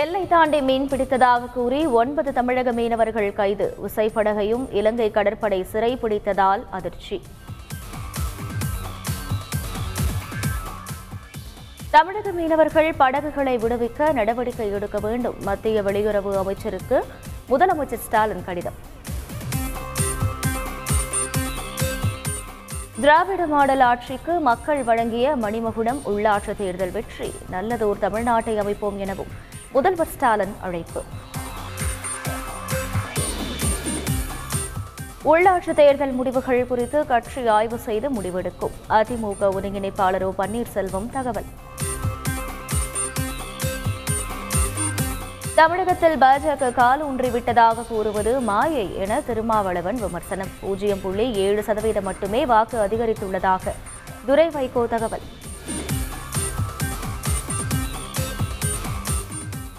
எல்லை தாண்டி மீன் பிடித்ததாக கூறி ஒன்பது தமிழக மீனவர்கள் கைது. உசைப்படகையும் இலங்கை கடற்படை சிறைபிடித்ததால் அதிர்ச்சி. தமிழக மீனவர்கள் படகுகளை விடுவிக்க நடவடிக்கை எடுக்க வேண்டும். மத்திய வெளியுறவு அமைச்சருக்கு முதலமைச்சர் ஸ்டாலின் கடிதம். திராவிட மாடல் ஆட்சிக்கு மக்கள் வழங்கிய மணிமகுடம் உள்ளாட்சி தேர்தல் வெற்றி. நல்லதோர் தமிழ்நாட்டை அமைப்போம் எனவும் முதல்வர் ஸ்டாலின் அழைப்பு. உள்ளாட்சி தேர்தல் முடிவுகள் குறித்து கட்சி ஆய்வு செய்து முடிவெடுக்கும். அதிமுக ஒருங்கிணைப்பாளர் ஓ பன்னீர்செல்வம் தகவல். தமிழகத்தில் பாஜக கால் ஊன்றிவிட்டதாக கூறுவது மாயை என திருமாவளவன் விமர்சனம். பூஜ்ஜியம் புள்ளி ஏழு சதவீதம் மட்டுமே வாக்கு அதிகரித்துள்ளதாக துரை வைகோ தகவல்.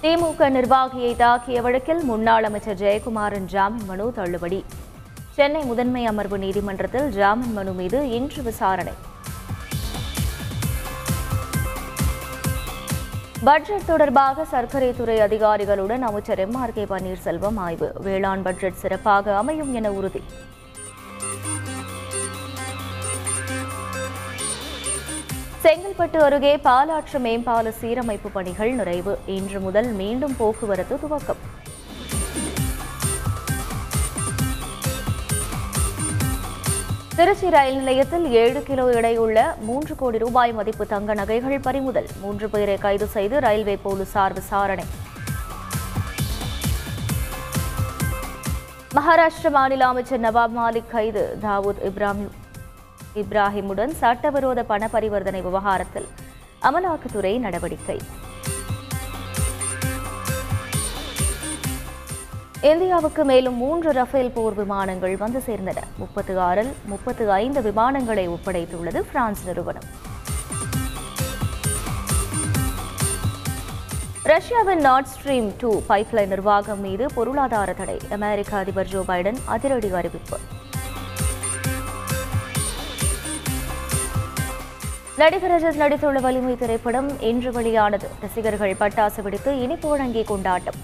திமுக நிர்வாகியை தாக்கிய வழக்கில் முன்னாள் அமைச்சர் ஜெயக்குமாரின் ஜாமீன் மனு தள்ளுபடி. சென்னை முதன்மை அமர்வு நீதிமன்றத்தில் ஜாமீன் மனு மீது இன்று விசாரணை. பட்ஜெட் தொடர்பாக சர்க்கரை துறை அதிகாரிகளுடன் அமைச்சர் எம் ஆர் கே பன்னீர்செல்வம் ஆய்வு. வேளாண் பட்ஜெட் சிறப்பாக அமையும் என உறுதி. செங்கல்பட்டு அருகே பாலாற்று மேம்பால சீரமைப்பு பணிகள் நிறைவு. இன்று முதல் மீண்டும் போக்குவரத்து துவக்கம். திருச்சி ரயில் நிலையத்தில் ஏழு கிலோ எடையுள்ள மூன்று கோடி ரூபாய் மதிப்பு தங்க நகைகள் பறிமுதல். மூன்று பேரை கைது செய்து ரயில்வே போலீசார் விசாரணை. மகாராஷ்டிர மாநில அமைச்சர் நவாப் மாலிக் கைது. தாவூத் இப்ராஹிம் இப்ராஹிமுடன் சட்டவிரோத பண பரிவர்த்தனை விவகாரத்தில் அமலாக்கத்துறை நடவடிக்கை. இந்தியாவுக்கு மேலும் மூன்று ரஃபேல் போர் விமானங்கள் வந்து சேர்ந்தன. முப்பத்து ஆறில் முப்பத்து ஐந்து விமானங்களை ஒப்படைத்துள்ளது பிரான்ஸ் நிறுவனம். ரஷ்யாவின் நார்ட் ஸ்ட்ரீம் டூ பைப்லைன் நிர்வாகம் மீது பொருளாதார தடை. அமெரிக்க அதிபர் ஜோ பைடன் அதிரடி அறிவிப்பு. நடிகர் ரஜத் நடித்துள்ள வலிமை திரைப்படம் இன்று வெளியானது. ரசிகர்கள் பட்டாசு வெடித்து இனிப்பு வழங்கி கொண்டாட்டம்.